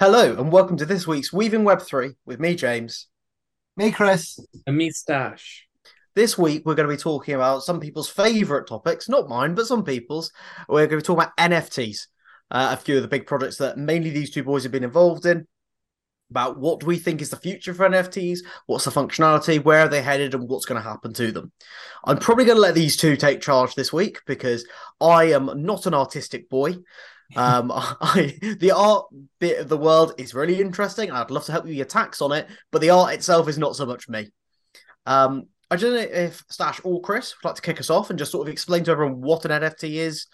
Hello, and welcome to this week's Weaving Web 3 with me, James. Me, Chris. And me, Stash. This week, we're going to be talking about some people's favourite topics, not mine, but some people's. We're going to be talking about NFTs, uh, a few of the big projects that mainly these two boys have been involved in, about what do we think is the future for NFTs, what's the functionality, where are they headed, and what's going to happen to them. I'm probably going to let these two take charge this week because I am not an artistic boy. Um, I the art bit of the world is really interesting. I'd love to help you with your tax on it, but the art itself is not so much me. Um, I don't know if Stash or Chris would like to kick us off and just sort of explain to everyone what an NFT is,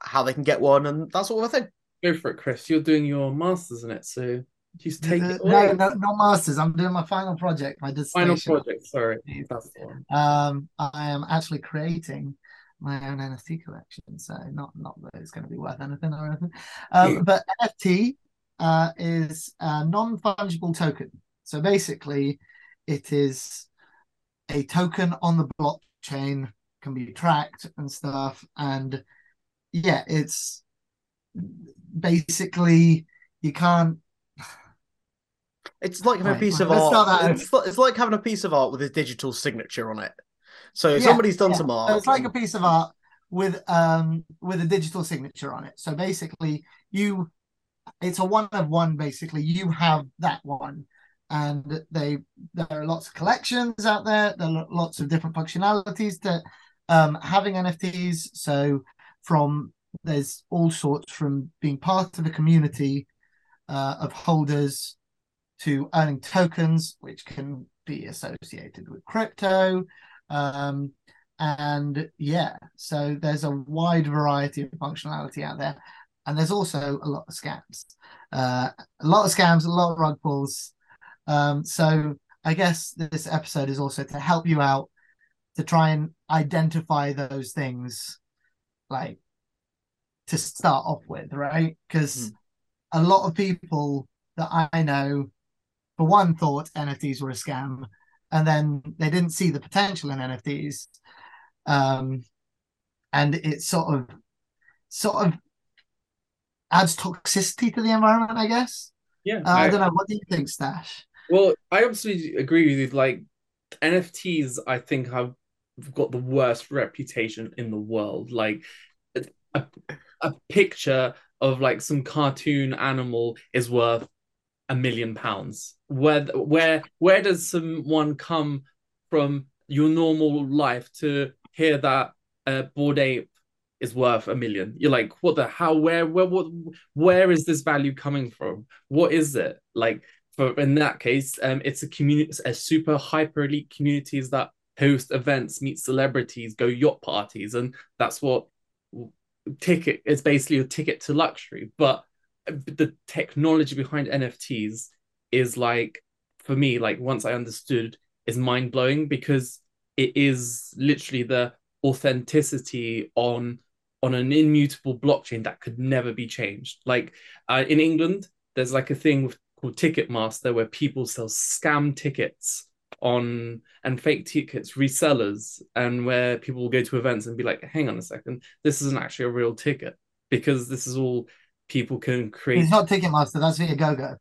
how they can get one, and that sort of thing. Go for it, Chris. You're doing your masters in it, so just take Uh, it. no, away. no, not masters. I'm doing my final project, my Final project. Sorry, that's the one. Um, I am actually creating my own NFT collection, so not not that it's going to be worth anything or anything. Um, Yeah. but NFT uh, is a non-fungible token. So basically, it is a token on the blockchain, can be tracked and stuff, and yeah, it's basically you can't It's like having a piece of let's start that art. It's, it's like having a piece of art with a digital signature on it. So Yeah, somebody's done yeah. some So art. it's like a piece of art with um with a digital signature on it. So basically, you it's a one of one. Basically, you have that one, and they there are lots of collections out there. There are lots of different functionalities to um having NFTs. So from there's all sorts from being part of a community uh, of holders to earning tokens, which can be associated with crypto. Um, and yeah, so there's a wide variety of functionality out there. And there's also a lot of scams. Uh, a lot of scams, a lot of rug pulls. Um, so I guess this episode is also to help you out to try and identify those things, like to start off with, right? Because a lot of people that I know, for one, thought NFTs were a scam, and then they didn't see the potential in NFTs, um, and it sort of, sort of adds toxicity to the environment, I guess. Yeah. Uh, I I- don't know. What do you think, Stash? well, I absolutely agree with you. Like NFTs, I think have got the worst reputation in the world. Like a, a picture of like some cartoon animal is worth a million pounds. Where where where does someone come from your normal life to hear that a bored ape is worth a million? You're like, what the how where where what where is this value coming from? What is it like? For in that case, um, it's a community, a super hyper elite communities that host events, meet celebrities, go yacht parties, and that's what ticket is basically a ticket to luxury. But the technology behind NFTs is like for me, like once I understood, is mind blowing because it is literally the authenticity on on an immutable blockchain that could never be changed. Like uh, in England, there's like a thing with, called Ticketmaster where people sell scam tickets on and fake tickets resellers and where people will go to events and be like hang on a second this isn't actually a real ticket because this is all people can create It's not Ticketmaster. That's Viagogo.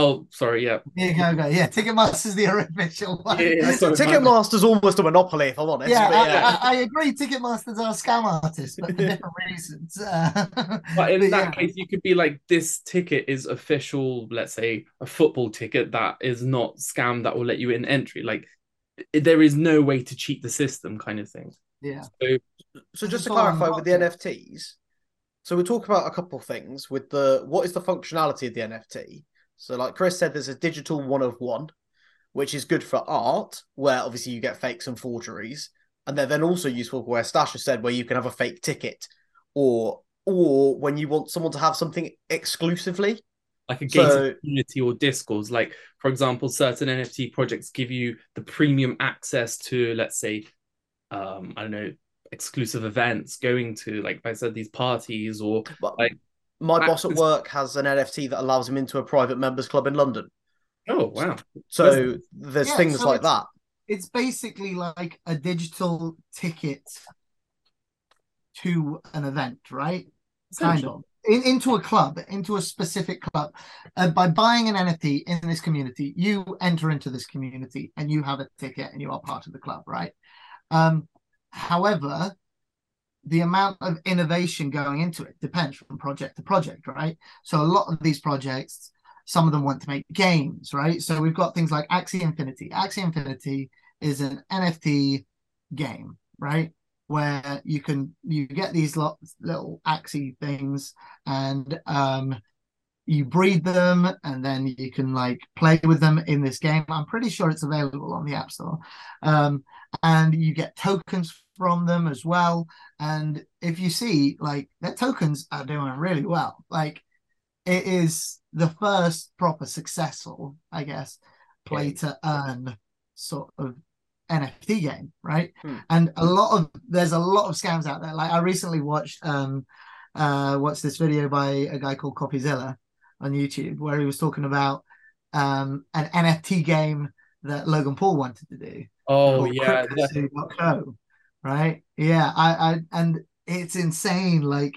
Oh sorry yeah Viagogo. Yeah, Ticketmaster's the official one. Yeah, yeah, sorry, my bad. Ticketmaster's almost a monopoly, if I'm honest. Yeah, but yeah. I, I, I agree. Ticketmasters are scam artists, but for different reasons. Uh, But in but that yeah. case, you could be like, this ticket is official, let's say a football ticket that is not scam that will let you in entry. Like there is no way to cheat the system, kind of thing. yeah. So So just to It's all on clarify with the. NFTs, so we talk about a couple of things with the what is the functionality of the NFT. So like Chris said, there's a digital one of one, which is good for art, where obviously you get fakes and forgeries, and they're then also useful where Stash has said where you can have a fake ticket, or or when you want someone to have something exclusively. like a gated So- community or discourse, like for example, certain NFT projects give you the premium access to, let's say, um, I don't know, exclusive events, going to like I said, these parties or But Like, my boss at work has an NFT that allows him into a private members club in London. oh wow, So there's Yeah, things so like it's- that. It's basically like a digital ticket to an event, right? Kind of. in, into a club, into a specific club. Uh, by buying an NFT in this community, you enter into this community and you have a ticket and you are part of the club, right? Um, however, the amount of innovation going into it depends from project to project, right? So a lot of these projects, some of them want to make games, right? So we've got things like Axie Infinity. Axie Infinity is an NFT game, right? Where you can you get these little Axie things and um you breed them and then you can like play with them in this game. I'm pretty sure it's available on the App Store. Um, and you get tokens from them as well. And if you see, like, their tokens are doing really well. Like, it is the first proper successful, I guess, play to earn sort of NFT game, right? Hmm. And a lot of there's a lot of scams out there. Like I recently watched um uh watched this video by a guy called Coffeezilla on YouTube where he was talking about um an NFT game that Logan Paul wanted to do. Oh yeah, right? Yeah, I, I and it's insane. Like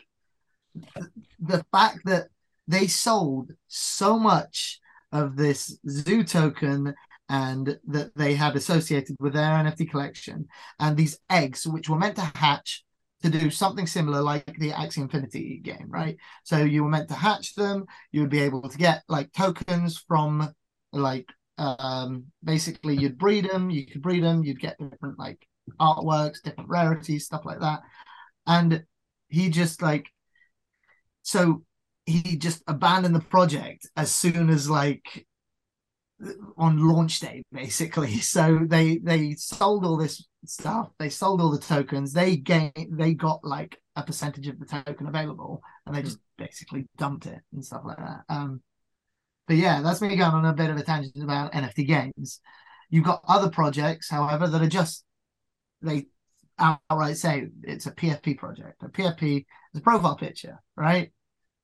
the fact that they sold so much of this zoo token and that they had associated with their NFT collection, and these eggs, which were meant to hatch to do something similar like the Axie Infinity game, right? So you were meant to hatch them, you would be able to get like tokens from like um basically you'd breed them, you could breed them, you'd get different like artworks, different rarities, stuff like that. And he just like so he just abandoned the project as soon as like on launch day basically. So they they sold all this stuff they sold all the tokens they gained they got like a percentage of the token available and they just basically dumped it and stuff like that. Um but yeah that's me going on a bit of a tangent about nft games. You've got other projects however that are just they outright say it's a pfp project a pfp is a profile picture right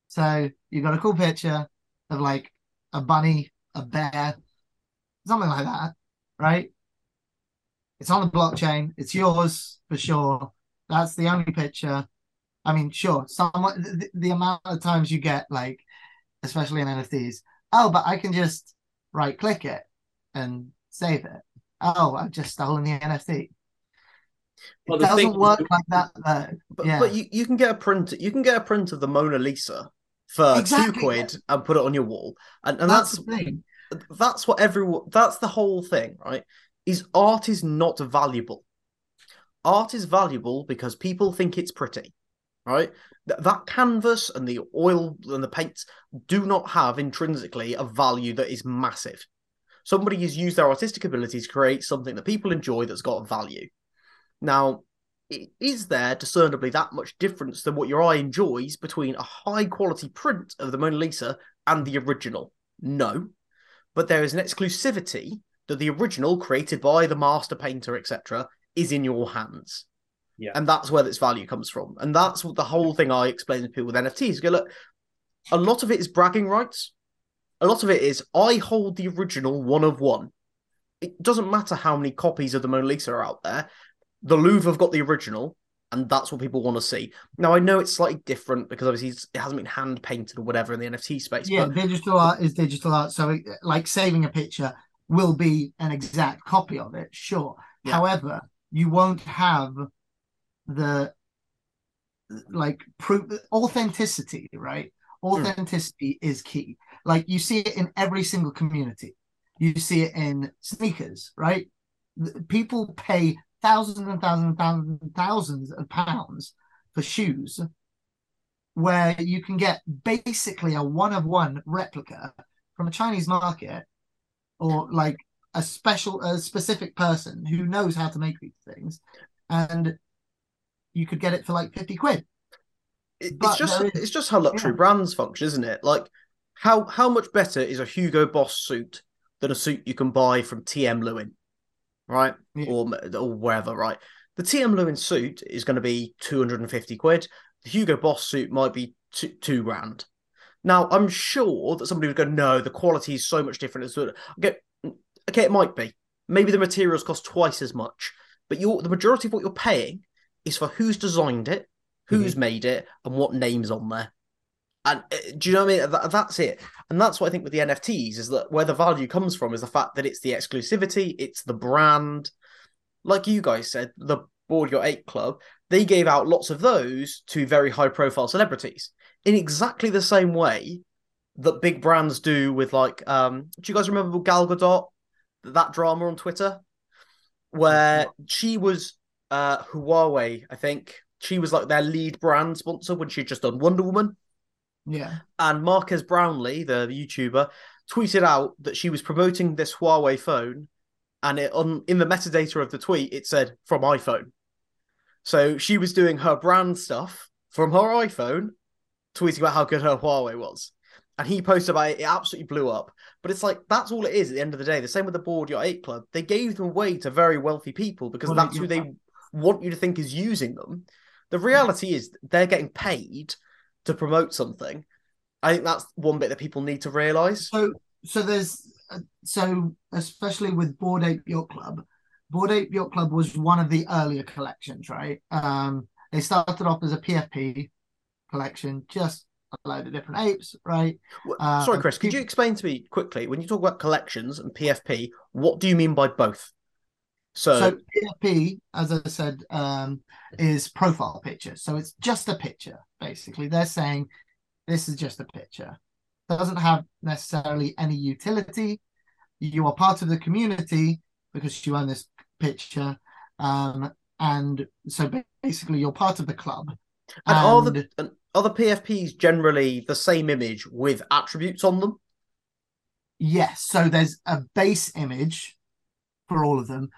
so you've got a cool picture of like a bunny a bear something like that, right? It's on the blockchain. It's yours for sure. That's the only picture. I mean, sure, someone the, the amount of times you get like, especially in NFTs, oh, but I can just right click it and save it. Oh, I've just stolen the NFT. Well, it doesn't thing- work like that though. But, yeah. but you, you can get a print you can get a print of the Mona Lisa for Exactly. two quid and put it on your wall. And and that's that's the thing. that's what everyone that's the whole thing, right? Is art is not valuable. Art is valuable because people think it's pretty, right? Th- that canvas and the oil and the paints do not have intrinsically a value that is massive. Somebody has used their artistic ability to create something that people enjoy that's got a value. Now, is there discernibly that much difference than what your eye enjoys between a high quality print of the Mona Lisa and the original? No. But there is an exclusivity that the original, created by the master painter, etc., is in your hands. Yeah. And that's where this value comes from. And that's what the whole thing I explain to people with NFTs. Go, look, a lot of it is bragging rights. A lot of it is I hold the original one of one. It doesn't matter how many copies of the Mona Lisa are out there. The Louvre have got the original, and that's what people want to see. Now I know it's slightly different because obviously it hasn't been hand painted or whatever in the NFT space. Yeah, but digital art is digital art. So, it- like saving a picture will be an exact copy of it, sure. Yeah. However, you won't have the like proof authenticity, right? Hmm. Authenticity is key. Like you see it in every single community. You see it in sneakers, right? People pay thousands and thousands and thousands and thousands of pounds for shoes where you can get basically a one of one replica from a Chinese market or like a special a specific person who knows how to make these things and you could get it for like 50 quid It- But it's just is- it's just how luxury yeah. brands function, isn't it? Like how how much better is a Hugo Boss suit than a suit you can buy from TM Lewin, right? Yeah. Or or wherever, right? The TM Lewin suit is going to be two hundred and fifty quid. The Hugo Boss suit might be two, two grand. Now I'm sure that somebody would go, no, the quality is so much different. It's okay, okay, it might be. Maybe the materials cost twice as much, but you the majority of what you're paying is for who's designed it, mm-hmm. who's made it, and what names on there. And uh, do you know what I mean? That, that's it. And that's what I think with the NFTs is that where the value comes from is the fact that it's the exclusivity, it's the brand. Like you guys said, the Board Your Eight Club, they gave out lots of those to very high profile celebrities in exactly the same way that big brands do with like um do you guys remember Gal Gadot that drama on Twitter where she was uh Huawei I think she was like their lead brand sponsor when she'd just done Wonder Woman Yeah. and Marques Brownlee the YouTuber tweeted out that she was promoting this Huawei phone and it on in the metadata of the tweet it said from iPhone so she was doing her brand stuff from her iPhone tweeting about how good her Huawei was and he posted about it. It absolutely blew up. But it's like that's all it is at the end of the day. The same with the Board Your Eight Club. They gave them away to very wealthy people because Well, that's who they want you to think is using them. The reality is they're getting paid to promote something. I think that's one bit that people need to realize. So so there's so especially with Bored Ape Yacht Club, Bored Ape Yacht Club was one of the earlier collections, right? Um, they started off as a PFP collection, just a load of different apes, right? Uh, Sorry, Chris, could you explain to me quickly when you talk about collections and PFP, what do you mean by both? So, So PFP, as I said, um, is profile picture. So it's just a picture, basically. They're saying this is just a picture. Doesn't have necessarily any utility. You are part of the community because you own this picture. Um, and so basically you're part of the club. and are the and are the PFPs generally the same image with attributes on them? Yes, so there's a base image for all of them.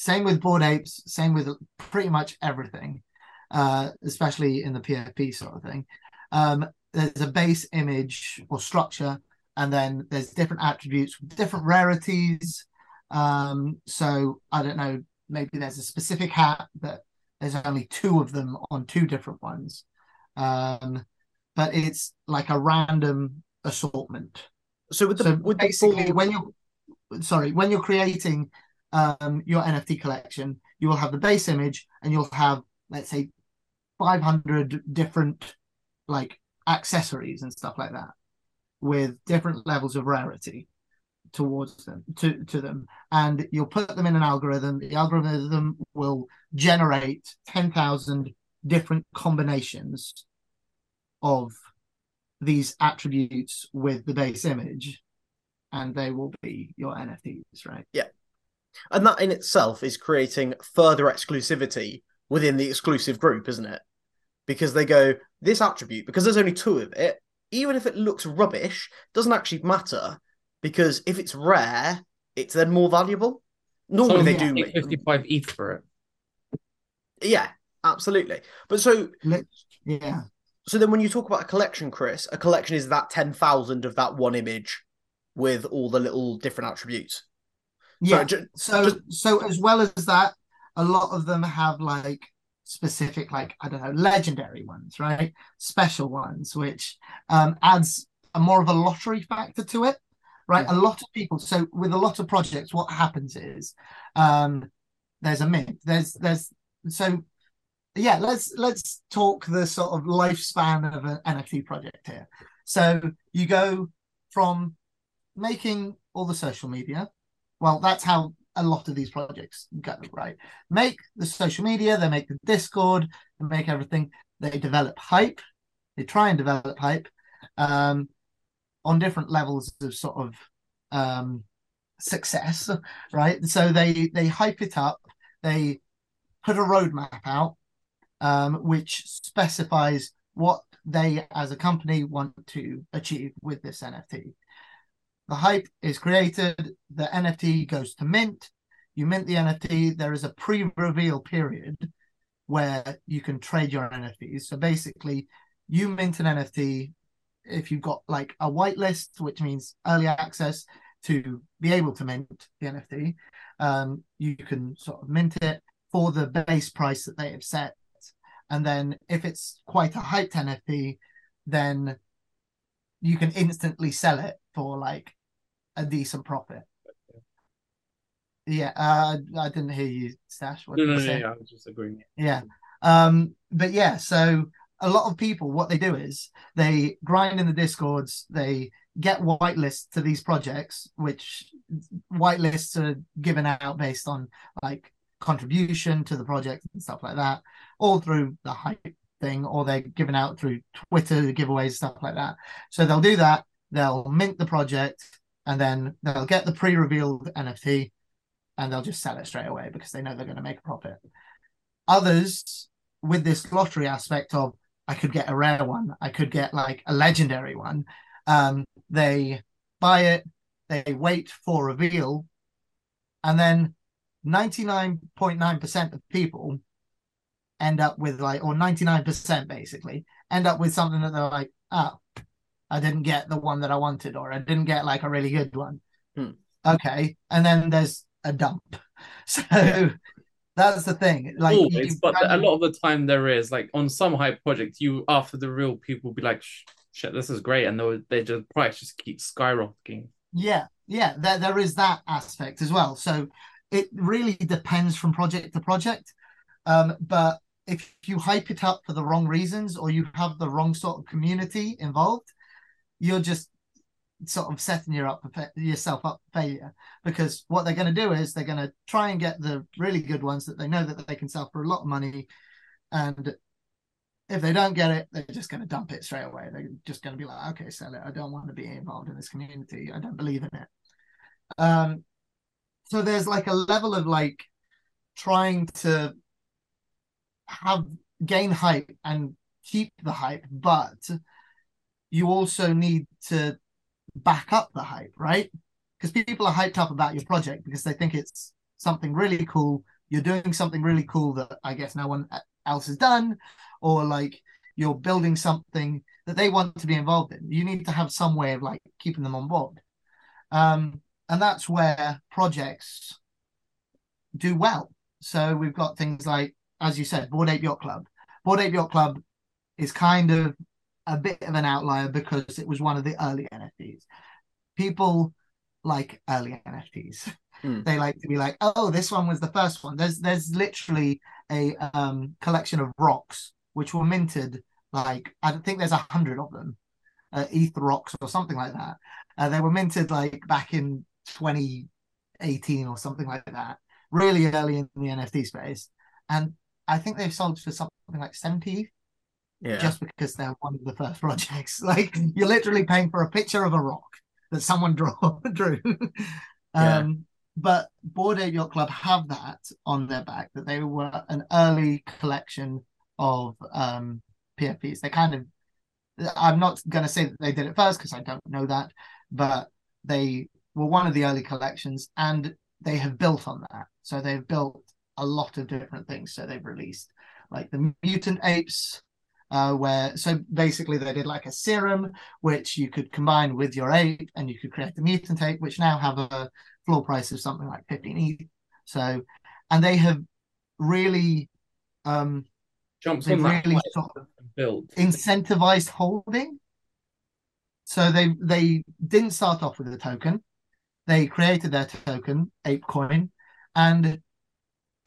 Same with bored apes, same with pretty much everything, uh, especially in the PFP sort of thing. Um, there's a base image or structure, and then there's different attributes, different rarities. Um, so I don't know, maybe there's a specific hat that there's only two of them on two different ones. Um, but it's like a random assortment So with the so with the basically board- when you're sorry when you're creating um your nft collection. You will have the base image and you'll have let's say 500 different like accessories and stuff like that with different levels of rarity towards them to to them. And you'll put them in an algorithm. The algorithm will generate 10,000 different combinations of these attributes with the base image and they will be your NFTs, right? And that in itself is creating further exclusivity within the exclusive group, isn't it? Because they go this attribute because there's only two of it. Even if it looks rubbish, doesn't actually matter because if it's rare, it's then more valuable. Normally Someone they do pay 55 ETH for it. Yeah, absolutely. But so Lit- Yeah. so then when you talk about a collection, Chris, a collection is that ten thousand of that one image with all the little different attributes. Yeah. ju- So just- so as well as that, a lot of them have like specific like I don't know, legendary ones, right? Special ones, which um adds a more of a lottery factor to it. Right. A lot of people so with a lot of projects, what happens is um there's a mint. There's there's so yeah, let's let's talk the sort of lifespan of an NFT project here. So you go from making all the social media. Well, that's how a lot of these projects go, right? Make the social media, they make the Discord, they make everything. They develop hype. They try and develop hype um, on different levels of sort of um, success, right? So they they hype it up. They put a roadmap out, um, which specifies what they as a company want to achieve with this NFT. The hype is created, the NFT goes to mint. You mint the NFT, there is a pre reveal period where you can trade your NFTs. So basically, you mint an NFT if you've got like a whitelist, which means early access to be able to mint the NFT. Um, you can sort of mint it for the base price that they have set. And then if it's quite a hyped NFT, then you can instantly sell it for like a decent profit. Yeah, uh, I didn't hear you, Stash. What No, did no, you no, say? yeah, I was just agreeing. Yeah. Um, but yeah, so a lot of people, what they do is they grind in the discords, they get whitelists to these projects, which whitelists are given out based on like contribution to the project and stuff like that, all through the hype thing, or they're given out through Twitter giveaways, stuff like that. So they'll do that, they'll mint the project, and then they'll get the pre-revealed NFT and they'll just sell it straight away because they know they're going to make a profit. Others with this lottery aspect of I could get a rare one, I could get like a legendary one. Um, they buy it, they wait for reveal, and then 99.9% of people end up with like, or 99% basically, end up with something that they're like, oh, I didn't get the one that I wanted, or I didn't get like a really good one. Hmm. Okay. And then there's a dump. So that's the thing. Like Always, but a lot of the time there is like on some hype project, you after the real people be like, shit, this is great, and they they just price just keeps skyrocketing. Yeah, yeah, there, there is that aspect as well. So it really depends from project to project. Um, but if you hype it up for the wrong reasons or you have the wrong sort of community involved, you're just sort of setting your up yourself up for failure. Because what they're going to do is they're going to try and get the really good ones that they know that they can sell for a lot of money and if they don't get it they're just going to dump it straight away. They're just going to be like okay sell it. I don't want to be involved in this community. I don't believe in it. Um so there's like a level of like trying to have gain hype and keep the hype but you also need to back up the hype right? Because people are hyped up about your project because they think it's something really cool. You're doing something really cool that i guess no one else has done or like you're building something that they want to be involved in. You need to have some way of like keeping them on board. Um and that's where projects do well. So we've got things like as you said bored ape yacht club. Board ape yacht club is kind of a bit of an outlier because it was one of the early nfts people like early nfts Hmm. they like to be like oh this one was the first one. There's there's literally a um collection of rocks which were minted like i don't think there's a hundred of them uh, eth rocks or something like that. Uh, they were minted like back in 2018 or something like that. Really early in the nft space. And i think they've sold for something like 70 Yeah. just because they're one of the first projects. Like you're literally paying for a picture of a rock that someone draw drew. Yeah. um, but Bored Ape Yacht Club have that on their back that they were an early collection of um, PFPs. They kind of, I'm not going to say that they did it first because I don't know that, but they were one of the early collections and they have built on that. So they've built a lot of different things. So they've released like the mutant apes, uh, where so basically they did like a serum which you could combine with your ape and you could create the mutant ape, which now have a floor price of something like 15 ETH. So, and they have really um Jumps they really sort of and build. incentivized holding. So they they didn't start off with a token. They created their token, ApeCoin, and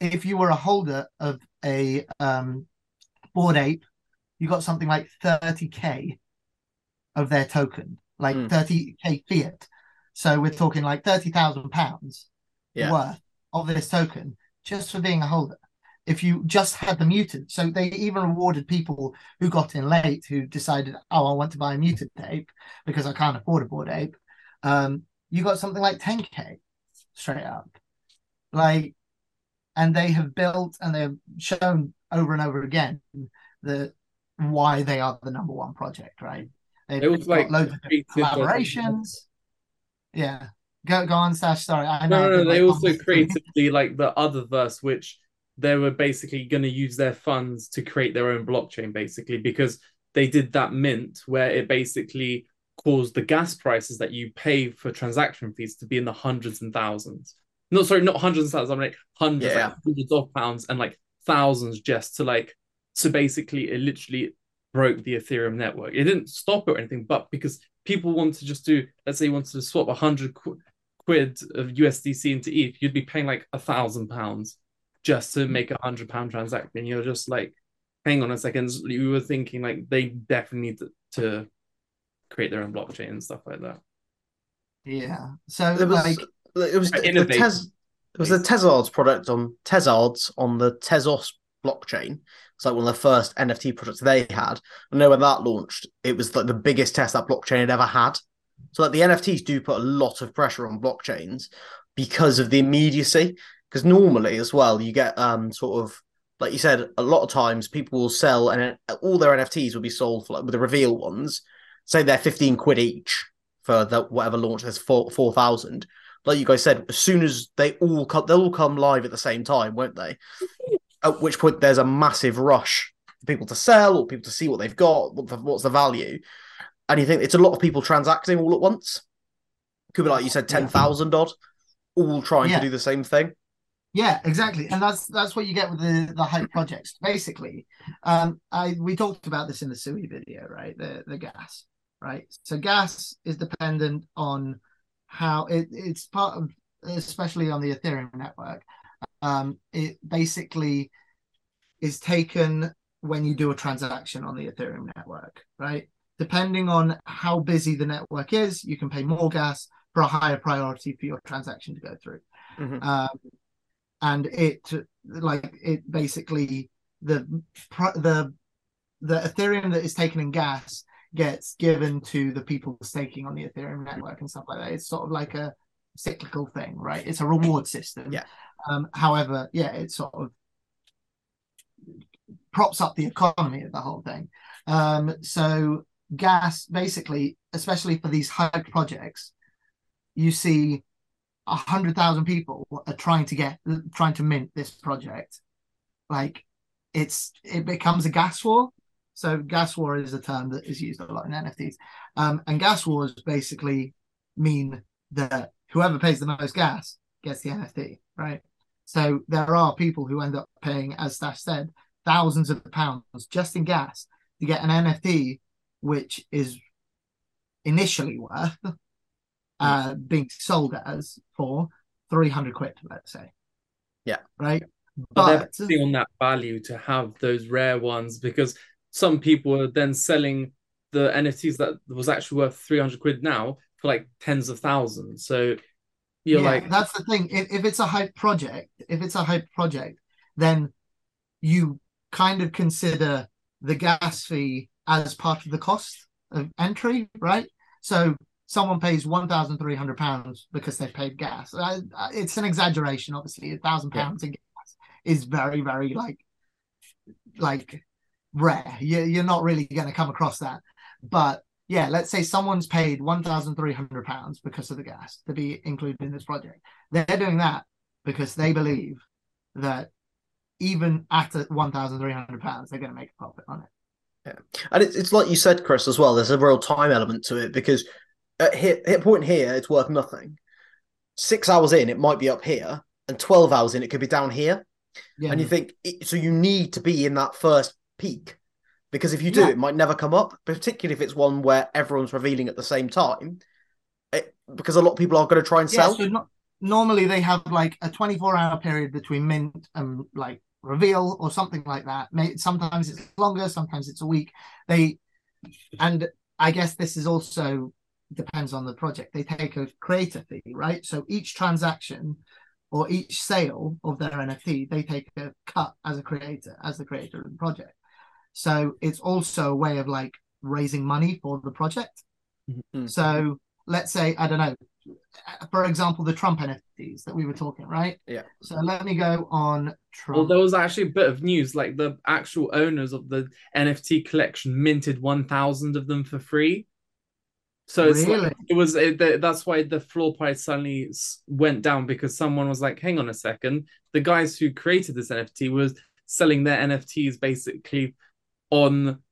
if you were a holder of a um, bored ape, you got something like 30k of their token, like Hmm. 30k fiat. So we're talking like 30,000 pounds Yeah. worth of this token just for being a holder. If you just had the mutant, so they even rewarded people who got in late who decided, oh, I want to buy a mutant ape because I can't afford a bored ape. Um, you got something like 10k straight up, like, and they have built and they've shown over and over again the why they are the number one project, right? They've They also got like loads of collaborations. Yeah, go go on, Stash. Sorry, I No, know. no, no. They also this- creatively like the other verse, which they were basically going to use their funds to create their own blockchain, basically, because they did that mint where it basically caused the gas prices that you pay for transaction fees to be in the hundreds and thousands. No, sorry, not hundreds and thousands. I'm like hundreds, Yeah. like hundreds of pounds, and like thousands just to like. So basically, it literally broke the Ethereum network. It didn't stop it or anything, but because people want to just do, let's say, you wanted to swap a hundred qu- quid of USDC into ETH, you'd be paying like a thousand pounds just to make a hundred pound transaction. You're just like, hang on a second, you were thinking like they definitely need to, to create their own blockchain and stuff like that. Yeah. So There was like it was the, the Innovate. Tes, it was the Tezards product on Tezards on the Tezos blockchain. It's like one of the first NFT projects they had. I know when that launched, it was like the biggest test that blockchain had ever had. So like the NFTs do put a lot of pressure on blockchains because of the immediacy. Because normally as well, you get um sort of like you said, a lot of times people will sell and all their NFTs will be sold for like with the reveal ones, say they're 15 quid each for the whatever launch there's four four thousand. Like you guys said, as soon as they all come they'll all come live at the same time, won't they? At which point there's a massive rush for people to sell or people to see what they've got, what the, what's the value. And you think it's a lot of people transacting all at once. Could be like you said, ten thousand odd, all trying Yeah. to do the same thing. Yeah, exactly, and that's that's what you get with the the hype projects. Basically, um, I we talked about this in the Sui video, right? The the gas, right? So gas is dependent on how it, it's part of, especially on the Ethereum network. Um, it basically is taken when you do a transaction on the Ethereum network, right? Depending on how busy the network is, you can pay more gas for a higher priority for your transaction to go through. Mhm. Um, and it like it basically the the the Ethereum that is taken in gas gets given to the people staking on the Ethereum network and stuff like that. It's sort of like a cyclical thing, right? It's a reward system. Yeah. Um, however, yeah, it sort of props up the economy of the whole thing. Um, so gas, basically, especially for these hype projects, you see a hundred thousand people are trying to get trying to mint this project. Like it's it becomes a gas war. So gas war is a term that is used a lot in NFTs. Um, and gas wars basically mean that whoever pays the most gas gets the NFT, right? So there are people who end up paying, as Stash said, thousands of pounds just in gas to get an NFT, which is initially worth uh, being sold as for 300 quid, let's say. Yeah. Right. But they're But on that value to have those rare ones because some people are then selling the NFTs that was actually worth 300 quid now for like tens of thousands. So you're yeah, like, that's the thing. If, if it's a hype project, if it's a hype project, then you kind of consider the gas fee as part of the cost of entry, right? So someone pays one thousand three hundred pounds because they paid gas. It's an exaggeration, obviously. A thousand pounds in gas is very, very like, like rare. You, you're not really going to come across that. But yeah, let's say someone's paid one thousand three hundred pounds because of the gas to be included in this project. They're doing that because they believe that even at one thousand three hundred pounds, they're going to make a profit on it. Yeah. And it's, it's like you said, Chris, as well. There's a real time element to it because at hit, hit point here, it's worth nothing. Six hours in, it might be up here, and 12 hours in, it could be down here. Yeah, And you think, so you need to be in that first peak because if you do, Yeah. it might never come up, particularly if it's one where everyone's revealing at the same time. It, because a lot of people are going to try and yeah. sell. So not, normally they have like a twenty-four hour period between mint and like reveal or something like that. Sometimes it's longer, sometimes it's a week. They and I guess this is also depends on the project. They take a creator fee, right? So each transaction or each sale of their NFT, they take a cut as a creator, as the creator of the project. So it's also a way of like raising money for the project. Mhm. So let's say, I don't know, for example, the Trump NFTs that we were talking, right? Yeah. So let me go on Trump. well, there was actually a bit of news like the actual owners of the NFT collection minted 1,000 of them for free. So Really? like, it was it, th- that's why the floor price suddenly went down because someone was like, "Hang on a second, the guys who created this NFT was selling their NFTs basically on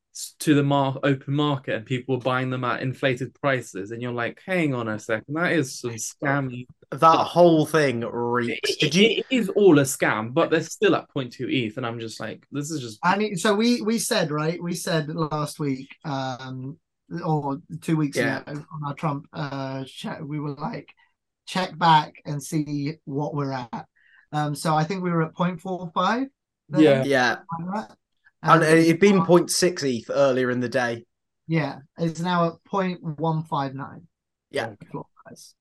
to the mar- open market, and people were buying them at inflated prices." And you're like, "Hang on a second, that is some scammy." That whole thing reeks. It, Did you? it is all a scam, but they're still at 0.2 ETH, and I'm just like, this is just I mean, so we we said right, we said last week, um, or two weeks Yeah. ago on our Trump uh chat, we were like, check back and see what we're at. Um, so I think we were at 0.45. then, Yeah. Yeah. Like. And Um, it'd been 0.6 ETH earlier in the day. yeah, it's now at 0.159 Yeah. floor price.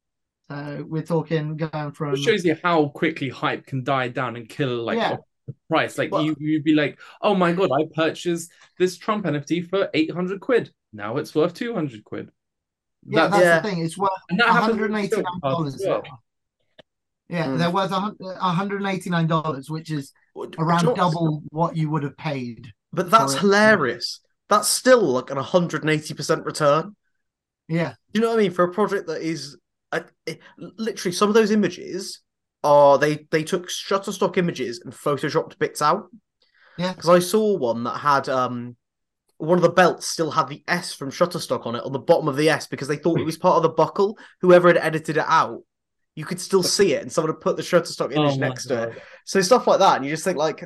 So we're talking going from It shows you how quickly hype can die down and kill like Yeah. the price. Like Well- you, you'd be like, "Oh my god, I purchased this Trump NFT for eight hundred quid. Now it's worth two hundred quid." yeah, That's- that's Yeah. the thing. It's worth and that $189 Silk well. Yeah, Mm. they're worth a $189, which is Do around what's- double what you would have paid. But that's hilarious. That's still like an 180% return. Yeah, Do you know what I mean? For a project that is uh, it, literally some of those images are they they took Shutterstock images and photoshopped bits out. Yeah. Because I saw one that had um one of the belts still had the S from Shutterstock on it on the bottom of the S because they thought it was part of the buckle. Whoever had edited it out, you could still see it, and someone had put the Shutterstock image Oh my next to it. So stuff like that, and you just think like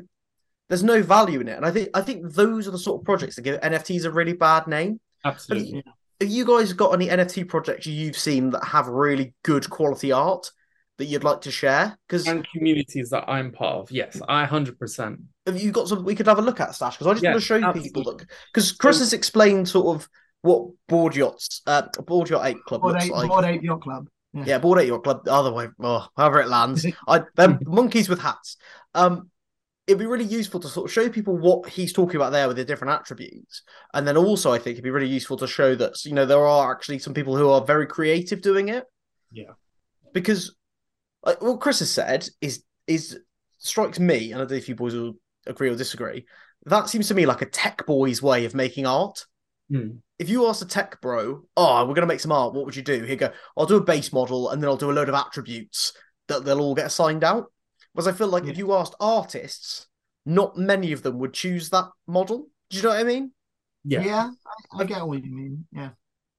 there's no value in it. And I think I think those are the sort of projects that give NFTs a really bad name. Absolutely. Have you guys got any NFT projects you've seen that have really good quality art that you'd like to share? Because And communities that I'm part of, yes, I hundred percent. have you got some we could have a look at Stash? Because I just Yeah, want to show absolutely. people that because Chris So- has explained sort of what board yachts, uh, board yacht eight club Board looks Ape, like. Bored Ape Yacht Club. Yeah, board eight your club. The other way, oh, however it lands. I they're monkeys with hats. Um, it'd be really useful to sort of show people what he's talking about there with the different attributes, and then also I think it'd be really useful to show that you know there are actually some people who are very creative doing it. Yeah. because like, what Chris has said is is strikes me, and I don't know if you boys will agree or disagree. That seems to me like a tech boy's way of making art Hmm. if you asked a tech bro, oh, we're gonna make some art, what would you do? He'd go, I'll do a base model and then I'll do a load of attributes that they'll all get assigned out. Whereas I feel like if you asked artists, not many of them would choose that model. Do you know what I mean? Yeah. Yeah, I, I get what you mean. Yeah.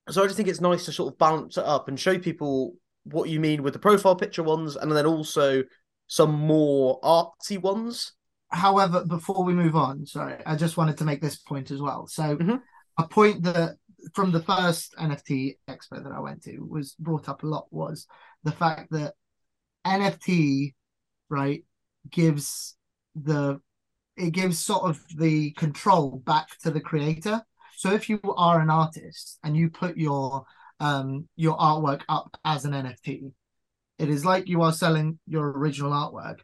So I just think it's nice to sort of balance it up and show people what you mean with the profile picture ones and then also some more artsy ones. However, before we move on, sorry, I just wanted to make this point as well. So, Mhm. A point that from the first NFT expo that I went to was brought up a lot was the fact that NFT, right, gives the it gives sort of the control back to the creator. So if you are an artist and you put your um your artwork up as an NFT, it is like you are selling your original artwork,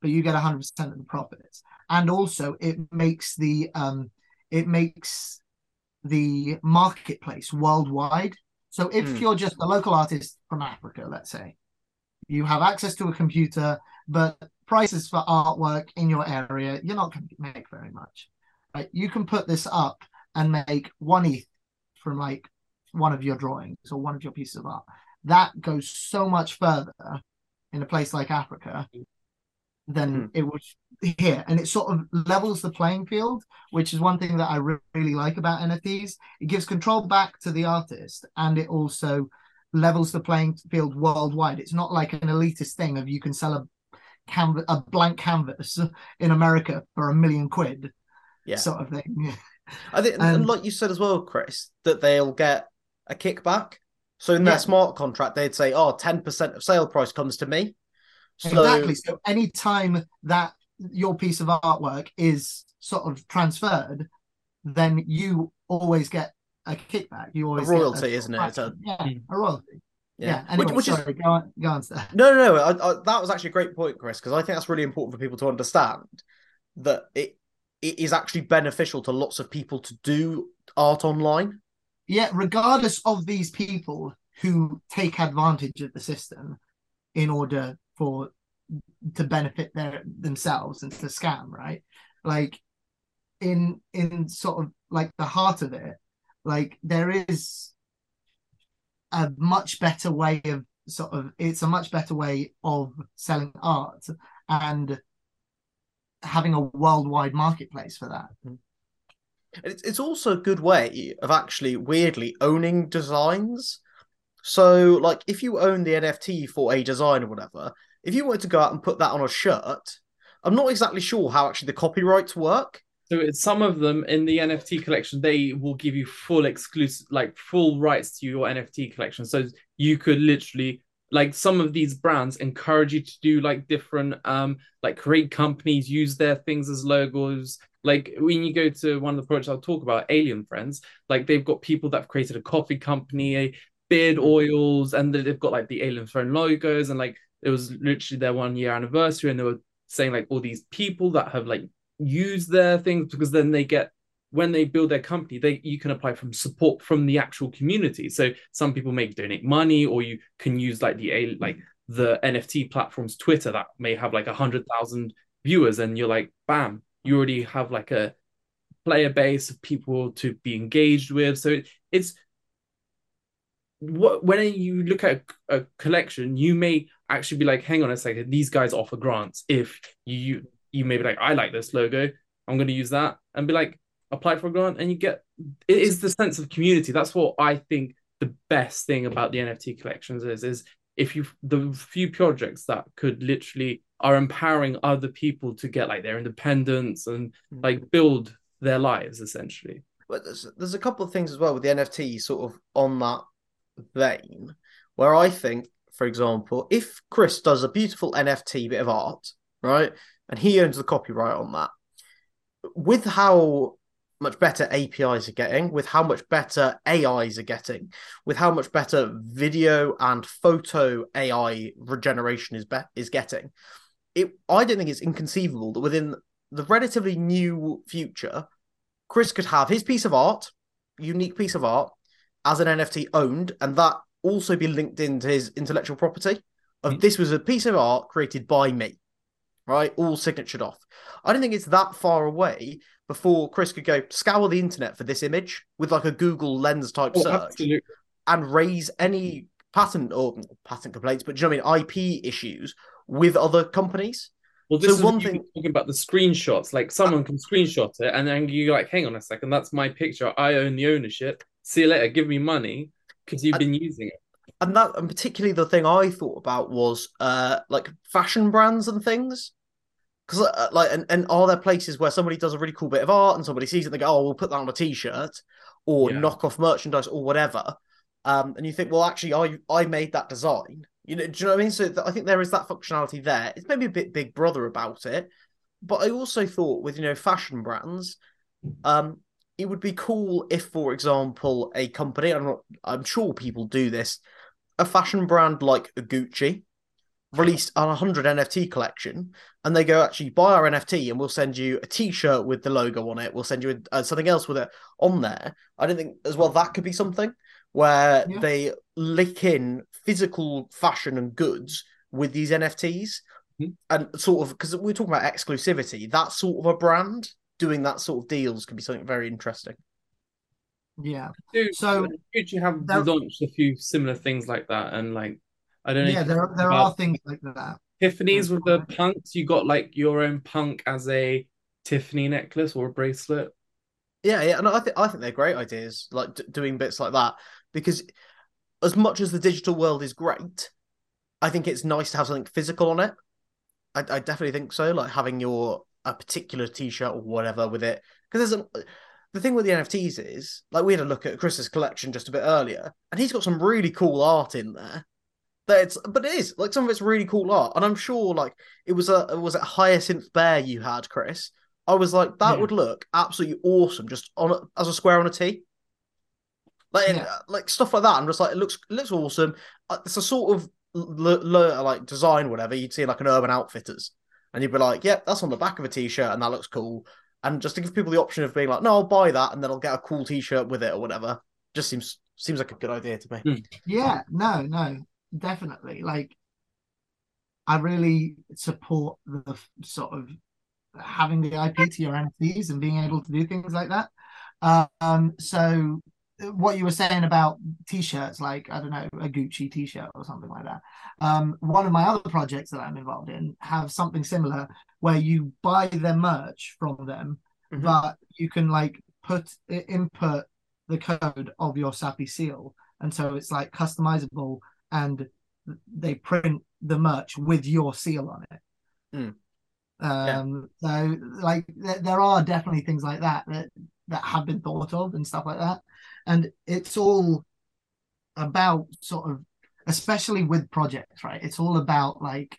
but you get 100% of the profits. And also it makes the um it makes the marketplace worldwide. So if Hmm. you're just a local artist from Africa, let's say, you have access to a computer, but prices for artwork in your area, you're not going to make very much. Right? You can put this up and make one ETH from like one of your drawings or one of your pieces of art. That goes so much further in a place like Africa than Hmm. it was here. And it sort of levels the playing field, which is one thing that I re- really like about NFTs. It gives control back to the artist and it also levels the playing field worldwide. It's not like an elitist thing of you can sell a canvas a blank canvas in America for a million quid Yeah. sort of thing. I think, and, And- like you said as well, Chris, that they'll get a kickback. So in their Yeah. smart contract, they'd say, "Oh, 10% of sale price comes to me." So Exactly. So anytime that your piece of artwork is sort of transferred, then you always get a kickback. You always royalty, get a royalty, isn't it? It's a- yeah, a hmm. royalty. Yeah. Which- Anyway, which is sorry, go on, go on, sir. No, no, no. I, I, that was actually a great point, Chris, because I think that's really important for people to understand that it it is actually beneficial to lots of people to do art online. Yeah, regardless of these people who take advantage of the system in order for to benefit their themselves and to scam, right? Like in in sort of like the heart of it, like there is a much better way of sort of it's a much better way of selling art and having a worldwide marketplace for that. Mm-hmm. It's, it's also a good way of actually weirdly owning designs. So, like, if you own the NFT for a design or whatever, if you wanted to go out and put that on a shirt, I'm not exactly sure how actually the copyrights work. So it's some of them in the NFT collection, they will give you full exclusive, like full rights to your NFT collection. So you could literally like some of these brands encourage you to do like different um like create companies use their things as logos like when you go to one of the projects i'll talk about alien friends like they've got people that have created a coffee company a beard oils and they've got like the alien friend logos and like it was literally their one year anniversary and they were saying like all these people that have like used their things because then they get when they build their company, they you can apply from support from the actual community. So some people may donate money, or you can use like the a like the NFT platforms, Twitter that may have like a hundred thousand viewers, and you're like, bam, you already have like a player base of people to be engaged with. So it, it's what when you look at a, a, collection, you may actually be like, hang on a second, these guys offer grants. If you you may be like, I like this logo, I'm going to use that, and be like, apply for a grant and you get it is the sense of community that's what i think the best thing about the nft collections is is if you the few projects that could literally are empowering other people to get like their independence and mm. like build their lives essentially but there's, there's a couple of things as well with the nft sort of on that vein where i think for example if chris does a beautiful nft bit of art right and he owns the copyright on that with how much better APIs are getting, with how much better AIs are getting, with how much better video and photo AI regeneration is be- is getting. It I don't think it's inconceivable that within the relatively new future, Chris could have his piece of art, unique piece of art, as an NFT owned, and that also be linked into his intellectual property. Of mm-hmm. this was a piece of art created by me, right? All signatured off. I don't think it's that far away before Chris could go scour the internet for this image with like a Google Lens type oh, search absolutely. and raise any patent or patent complaints, but you know I mean IP issues with other companies. Well, this so is one thing talking about the screenshots. Like someone can screenshot it, and then you like, hang on a second, that's my picture. I own the ownership. See you later. Give me money because you've and, been using it. And that, and particularly the thing I thought about was uh like fashion brands and things because uh, like and, and are there places where somebody does a really cool bit of art and somebody sees it and they go oh we'll put that on a t-shirt or yeah. knock off merchandise or whatever um and you think well actually i i made that design you know do you know what i mean so th- i think there is that functionality there it's maybe a bit big brother about it but i also thought with you know fashion brands um it would be cool if for example a company i'm not i'm sure people do this a fashion brand like gucci released a 100 NFT collection and they go actually buy our NFT and we'll send you a t-shirt with the logo on it we'll send you uh, something else with it on there I don't think as well that could be something where yeah. they lick in physical fashion and goods with these NFTs mm-hmm. and sort of because we're talking about exclusivity that sort of a brand doing that sort of deals could be something very interesting yeah do, so could you have launched a few similar things like that and like I don't know. Yeah, there there are things like that. Tiffany's with the punks. You got like your own punk as a Tiffany necklace or a bracelet. Yeah, yeah, and I think I think they're great ideas, like d- doing bits like that, because as much as the digital world is great, I think it's nice to have something physical on it. I, I definitely think so, like having your a particular T-shirt or whatever with it, because there's a the thing with the NFTs is like we had a look at Chris's collection just a bit earlier, and he's got some really cool art in there that it's but it is like some of it's really cool art, and I'm sure like it was a it was a hyacinth bear you had, Chris. I was like that yeah. would look absolutely awesome just on a, as a square on a tee. Like yeah. like stuff like that. I'm just like it looks it looks awesome. Uh, it's a sort of l- l- like design whatever you'd see in, like an Urban Outfitters, and you'd be like, "Yep, yeah, that's on the back of a t-shirt, and that looks cool." And just to give people the option of being like, "No, I'll buy that, and then I'll get a cool t-shirt with it or whatever," just seems seems like a good idea to me. Hmm. Yeah, no, no, definitely. Like, I really support the sort of having the IP to your NFTs and being able to do things like that. Um, so what you were saying about t-shirts, like I don't know, a Gucci t-shirt or something like that. Um, one of my other projects that I'm involved in have something similar where you buy their merch from them, mm-hmm. but you can like put input the code of your Sappy seal, and so it's like customizable and they print the merch with your seal on it. Mm. Um, yeah. So, like, th- there are definitely things like that that that have been thought of and stuff like that, and it's all about sort of especially with projects, right? It's all about like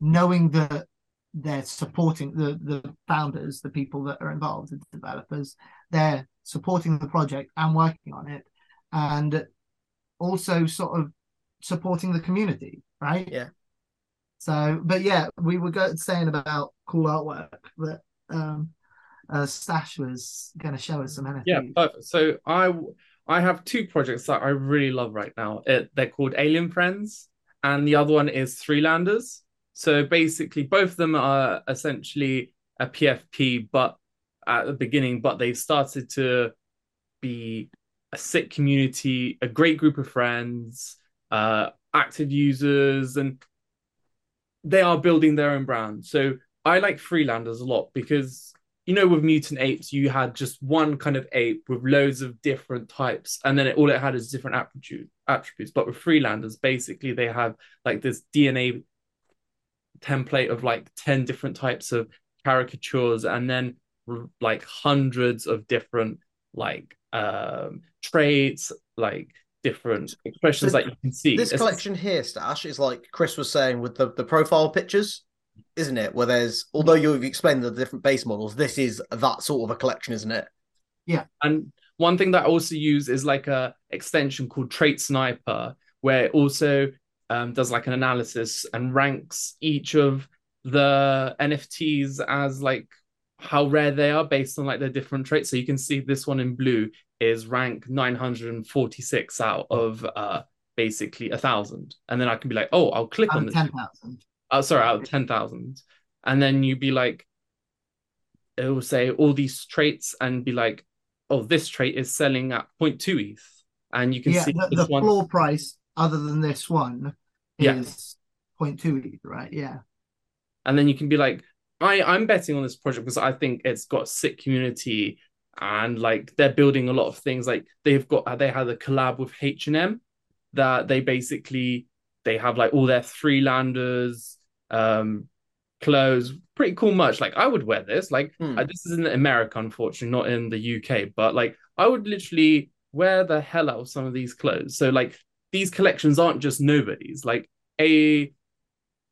knowing that they're supporting the the founders, the people that are involved, the developers, they're supporting the project and working on it, and also sort of supporting the community, right? Yeah. So, but yeah, we were saying about cool artwork that um, uh, Stash was going to show us some NFTs. Yeah, perfect. So I I have two projects that I really love right now. It, they're called Alien Friends, and the other one is Three Landers. So basically, both of them are essentially a PFP, but at the beginning, but they've started to be a sick community, a great group of friends, uh, active users, and they are building their own brand. So I like Freelanders a lot because you know with mutant apes you had just one kind of ape with loads of different types and then it, all it had is different attribute, attributes. But with Freelanders, basically they have like this dna template of like 10 different types of caricatures and then like hundreds of different like um traits like different expressions So that you can see. This It's- collection here, Stash, is like Chris was saying with the, the profile pictures, isn't it? Where there's although you've explained the different base models, this is that sort of a collection, isn't it? Yeah, and one thing that I also use is like a extension called Trait Sniper, where it also um, does like an analysis and ranks each of the NFTs as like how rare they are based on like their different traits. So you can see this one in blue is rank 946 out of uh basically a thousand. And then I can be like, oh, I'll click um, on this. 10,000 uh, sorry, out of 10,000. And then you'd be like, it will say all these traits and be like, oh, this trait is selling at 0.2 ETH. And you can yeah, see the, the floor price other than this one is yeah. 0.2 ETH, right? Yeah. And then you can be like, I, I'm betting on this project because I think it's got sick community and like they're building a lot of things. Like they've got they had a collab with H and M that they basically they have like all their three landers um, clothes, pretty cool merch. Like I would wear this. Like. Uh, this is in America, unfortunately, not in the UK. But like, I would literally wear the hell out of some of these clothes. So like, these collections aren't just nobodies. Like a,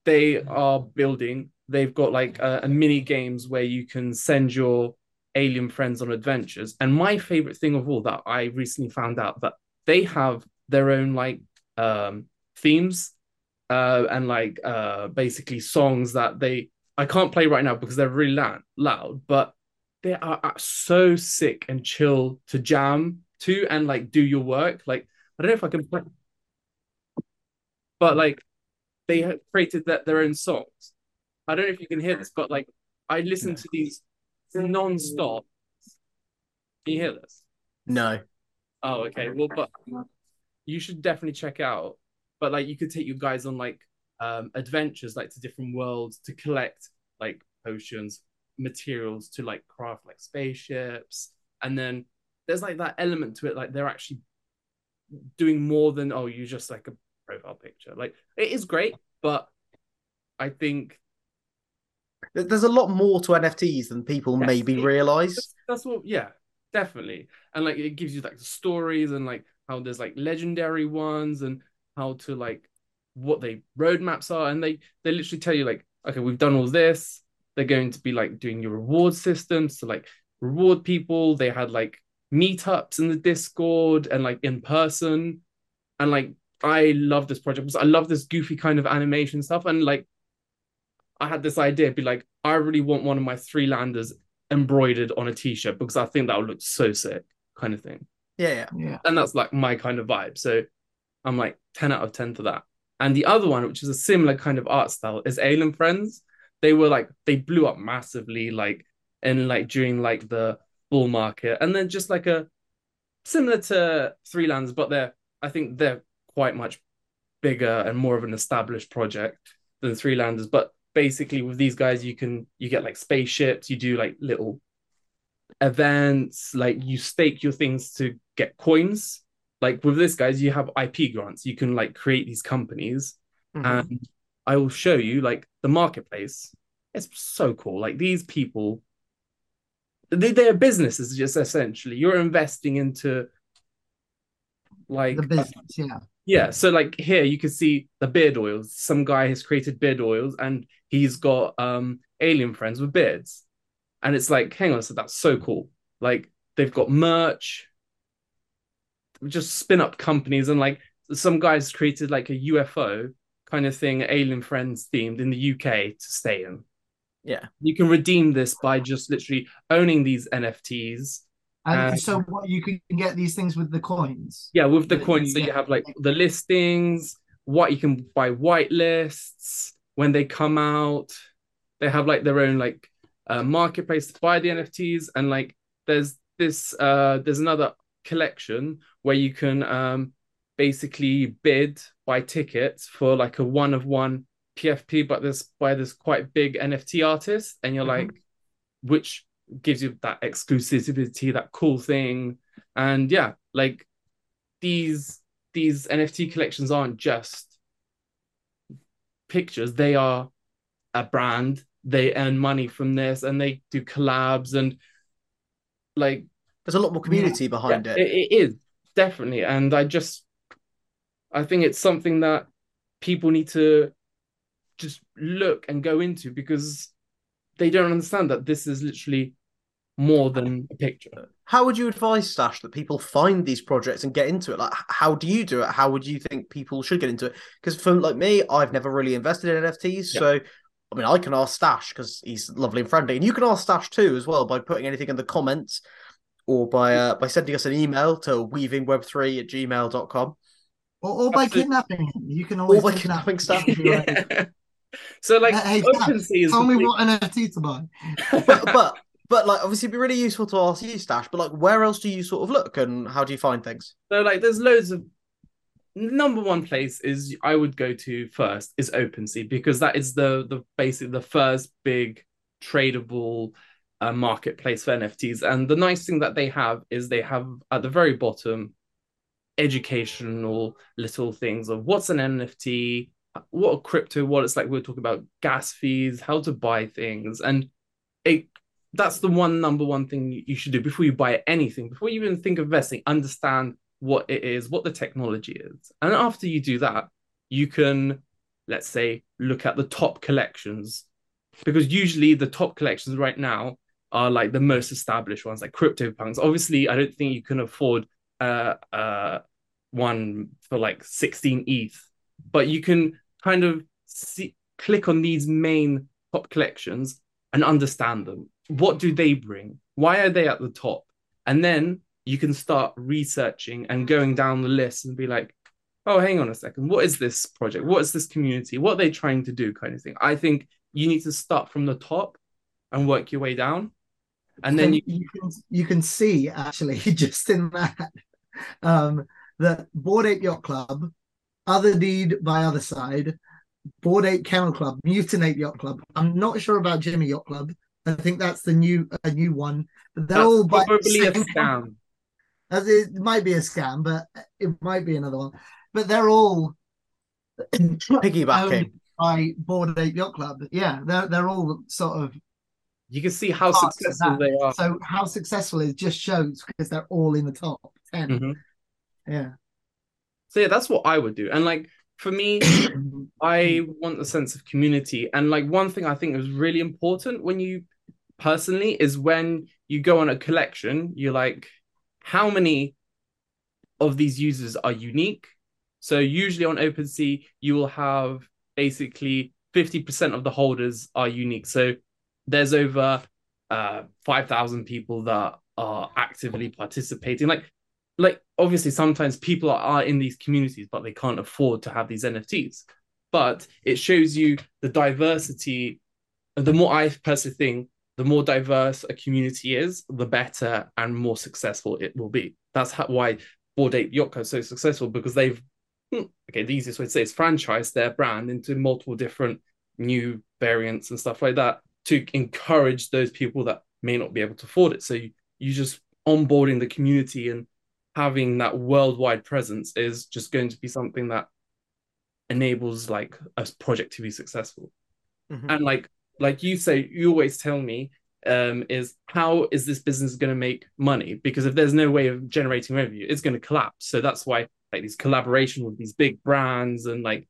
they are building. They've got like a, a mini games where you can send your alien friends on adventures. And my favorite thing of all that I recently found out that they have their own like um themes uh and like uh basically songs that they I can't play right now because they're really loud, loud, but they are so sick and chill to jam to and like do your work. Like I don't know if I can play, but like they have created that their own songs. I don't know if you can hear this, but like I listen to these non-stop. Can you hear this? No. Oh, okay. Well, but you should definitely check out. But like, you could take you guys on like um adventures, like to different worlds, to collect like potions, materials to like craft like spaceships, and then there's like that element to it, like they're actually doing more than oh, you just like a profile picture. Like it is great, but I think There- There's a lot more to NFTs than people Yes, maybe realize. that's, that's what yeah definitely and like it gives you like the stories and like how there's like legendary ones and how to like what they roadmaps are and they they literally tell you like okay we've done all this they're going to be like doing your reward systems to like reward people they had like meetups in the discord and like in person and like i love this project because i love this goofy kind of animation stuff and like I had this idea, be like, I really want one of my three landers embroidered on a t-shirt because I think that would look so sick, kind of thing. Yeah, yeah. Yeah. And that's like my kind of vibe. So I'm like 10 out of 10 for that. And the other one, which is a similar kind of art style, is Alien Friends. They were like, they blew up massively, like in like during like the bull market. And then just like a similar to Three Lands, but they're I think they're quite much bigger and more of an established project than Three Landers. But basically with these guys you can you get like spaceships you do like little events like you stake your things to get coins like with this guys you have ip grants you can like create these companies Mhm. and i will show you like the marketplace it's so cool like these people they, they're businesses just essentially you're investing into like The business, yeah. Yeah, so like here you can see the beard oils. Some guy has created beard oils and he's got um alien friends with beards. And it's like, hang on, so that's so cool. Like they've got merch, just spin up companies, and like some guys created like a UFO kind of thing, alien friends themed in the UK to stay in. Yeah. You can redeem this by just literally owning these NFTs. And Um, so what you can get these things with the coins. Yeah, with the coins, you so you have like the listings, what you can buy white lists when they come out. They have like their own like uh, marketplace to buy the NFTs, and like there's this uh there's another collection where you can um basically bid buy tickets for like a one of one PFP, but this by this quite big NFT artist, and you're Mhm. like, which gives you that exclusivity, that cool thing, and yeah, like these these NFT collections aren't just pictures; they are a brand. They earn money from this, and they do collabs and like There's a lot more community behind yeah, it. it is definitely, and I just I think it's something that people need to just look and go into because they don't understand that this is literally more than a picture. How would you advise Stash that people find these projects and get into it? Like, how do you do it? How would you think people should get into it? Because for like me, I've never really invested in NFTs, Yeah. so I mean, I can ask Stash because he's lovely and friendly, and you can ask Stash too as well by putting anything in the comments or by uh, by sending us an email to weavingweb3 at gmail.com. Or, or by Absolutely. kidnapping. You can always by kidnap kidnapping him. stuff. Yeah. So like Hey, Stash, OpenSea is Tell me what NFT to buy. But, but but like obviously it'd be really useful to ask you, Stash, but like where else do you sort of look and how do you find things? So like there's loads of number one place is I would go to first is OpenSea because that is the the basic the first big tradable uh, marketplace for NFTs. And the nice thing that they have is they have at the very bottom educational little things of what's an NFT, what a crypto wallets like we we're talking about gas fees, how to buy things, and it that's the one number one thing you should do before you buy anything, before you even think of investing, understand what it is, what the technology is. And after you do that, you can, let's say, look at the top collections. Because usually the top collections right now are like the most established ones, like CryptoPunks. Obviously, I don't think you can afford uh uh one for like 16 ETH, but you can kind of see click on these main top collections and understand them. What do they bring? Why are they at the top? And then you can start researching and going down the list and be like, oh, hang on a second. What is this project? What is this community? What are they trying to do? Kind of thing. I think you need to start from the top and work your way down. And then you, you can you can see actually just in that um that Bored Ape Yacht Club, Otherdeed by Other Side, Bored Ape Kennel Club, Mutant Ape Yacht Club. I'm not sure about Jimmy Yacht Club. I think that's the new a new one. But they're that's all by the probably a scam. As it might be a scam, but it might be another one. But they're all Piggybacking. by Bored Ape Yacht Club. Yeah, they're they're all sort of You can see how successful they are. so how successful it just shows because they're all in the top 10 Mhm. Yeah. So yeah, that's what I would do. And like for me, I want a sense of community. And like one thing I think is really important when you personally is when you go on a collection, you're like, how many of these users are unique? So usually on OpenSea, you will have basically 50% of the holders are unique. So there's over uh 5,000 people that are actively participating. Like like obviously sometimes people are, are in these communities but they can't afford to have these nfts but it shows you the diversity the more i personally think the more diverse a community is the better and more successful it will be. That's how, why bored ape yacht is so successful because they've hmm, okay the easiest way to say is franchise their brand into multiple different new variants and stuff like that to encourage those people that may not be able to afford it. So you, you just onboarding the community and having that worldwide presence is just going to be something that enables like a project to be successful. Mhm. and like like you say you always tell me um is how is this business going to make money? Because if there's no way of generating revenue it's going to collapse. So that's why like these collaboration with these big brands and like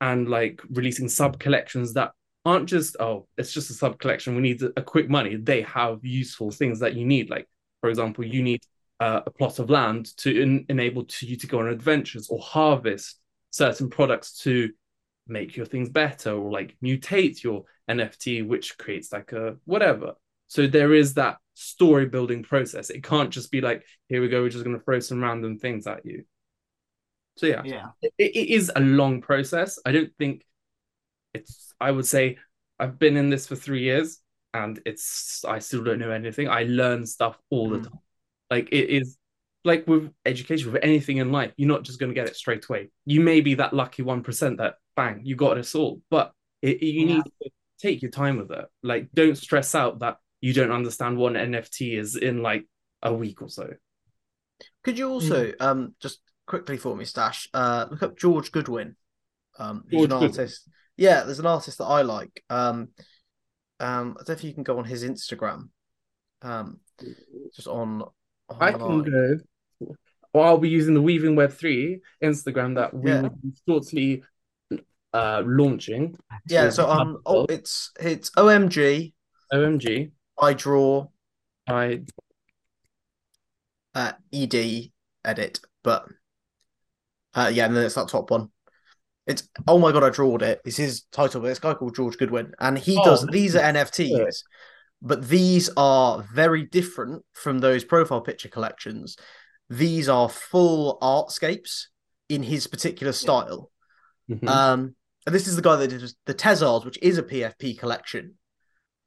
and like releasing sub collections that aren't just oh it's just a sub collection we need a quick money. They have useful things that you need like for example you need uh, a plot of land to en- enable to you to go on adventures or harvest certain products to make your things better or like mutate your nft which creates like a whatever. So there is that story building process. It can't just be like here we go we're just going to throw some random things at you. So yeah. Yeah. it, it is a long process. I don't think it's. I would say I've been in this for three years, and it's. I still don't know anything. I learn stuff all the Mm. time. Like it is, like with education, with anything in life, you're not just going to get it straight away. You may be that lucky one percent that bang, you got it all, but it, you Yeah. need to take your time with it. Like, don't stress out that you don't understand what an NFT is in like a week or so. Could you also um just quickly for me, Stash, uh look up George Goodwin. Um who's George an Goodwin. Yeah, there's an artist that I like. Um um I don't know if you can go on his Instagram. Um just on, on I can go. Or I'll be using the Weaving Web 3 Instagram that we Yeah. will be shortly uh, launching. Yeah, so um oh it's it's OMG, OMG. I draw I uh ED edit, but uh yeah, and then it's that top one. It's oh my god, I drawed it. It's his title, but it's a guy called George Goodwin, and he Oh, does these are. NFTs, but these are very different from those profile picture collections. These are full artscapes in his particular style. Mhm. Um, and this is the guy that did the Tezzardz, which is a PFP collection.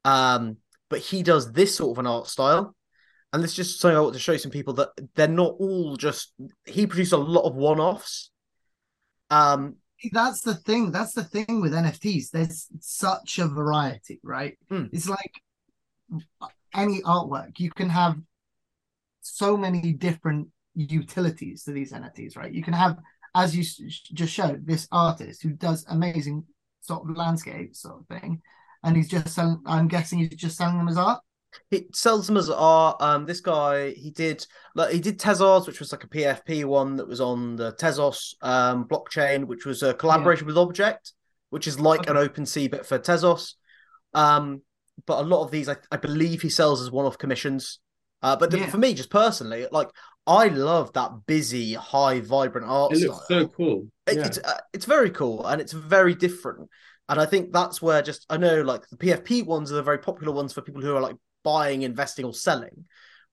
Um, but he does this sort of an art style. And this is just something I want to show some people that they're not all just he produced a lot of one-offs. Um, That's the thing. That's the thing with NFTs. There's such a variety, right? Hmm. It's like any artwork. You can have so many different utilities to these NFTs, right? You can have, as you just showed, this artist who does amazing sort of landscape sort of thing, and he's just selling. I'm guessing he's just selling them as art. He sells them as art. Um, this guy he did like he did Tezzardz, which was like a PFP one that was on the Tezos um blockchain, which was a collaboration with objkt, which is like an open sea bit for Tezos. Um, but a lot of these, I, I believe, he sells as one-off commissions. Uh, but Yeah. for me, just personally, like I love that busy, high, vibrant art It style. looks so cool. It- Yeah. It's uh, it's very cool and it's very different. And I think that's where just I know like the PFP ones are the very popular ones for people who are like buying, investing, or selling.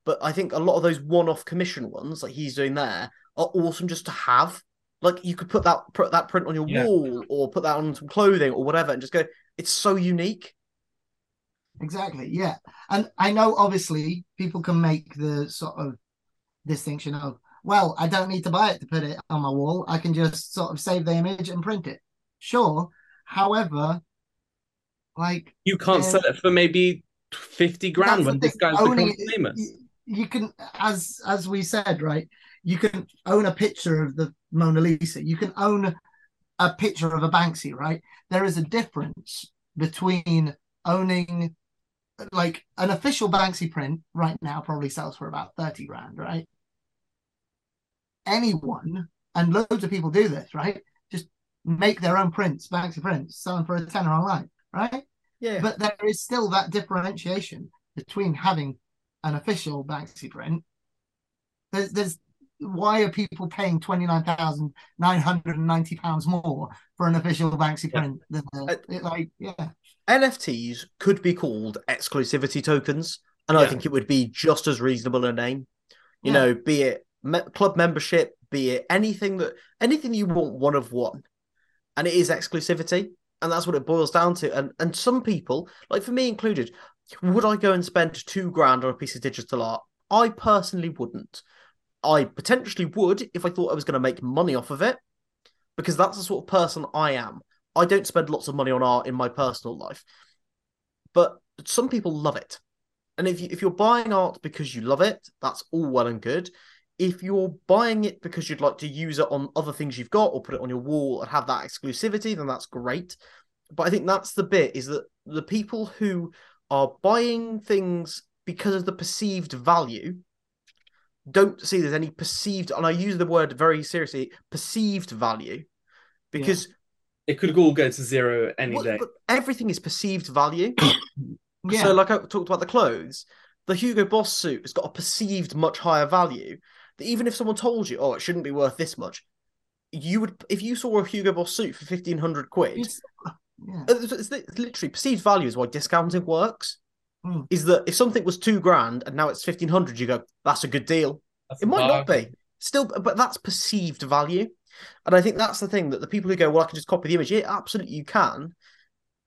But I think a lot of those one-off commission ones, like he's doing there, are awesome just to have. Like you could put that put that print on your Yeah. wall or put that on some clothing or whatever, and just go. It's so unique. Exactly. Yeah. And I know obviously people can make the sort of distinction of, well, I don't need to buy it to put it on my wall. I can just sort of save the image and print it. Sure. However, like You can't Yeah. sell it for maybe 50 grand when this guy's become famous. You, can, as as we said, right? You can own a picture of the Mona Lisa. You can own a picture of a Banksy, right? There is a difference between owning like an official Banksy print right now probably sells for about 30 grand, right? Anyone, and loads of people do this, right? Just make their own prints, Banksy prints, sell them for a tenner online, right? Yeah. But there is still that differentiation between having an official Banksy print. There's, there's why are people paying twenty nine thousand nine hundred and ninety pounds more for an official Banksy Yeah. print than it, like yeah NFTs could be called exclusivity tokens, and I think it would be just as reasonable a name. You Yeah. know, be it me- club membership, be it anything that anything you want one of one, and it is exclusivity, and that's what it boils down to. And and some people, like for me included, would I go and spend two grand on a piece of digital art? I personally wouldn't. I potentially would if I thought I was going to make money off of it, because that's the sort of person I am. I don't spend lots of money on art in my personal life, but some people love it. And if you if you're buying art because you love it, that's all well and good. If you're buying it because you'd like to use it on other things you've got or put it on your wall and have that exclusivity, then that's great. But I think that's the bit is that the people who are buying things because of the perceived value don't see there's any perceived, and I use the word very seriously, perceived value, because It could all go to zero any well, day. but everything is perceived value. Yeah. So, like I talked about the clothes, the Hugo Boss suit has got a perceived much higher value. Even if someone told you, oh, it shouldn't be worth this much, you would, if you saw a Hugo Boss suit for fifteen hundred quid, It's- yeah. it's, it's li- literally perceived value is why discounting works. Hmm. Is that if something was two grand and now it's fifteen hundred, you go, that's a good deal. That's It might not be still, but that's perceived value, and I think that's the thing that the people who go, well, I can just copy the image. Yeah, absolutely, you can.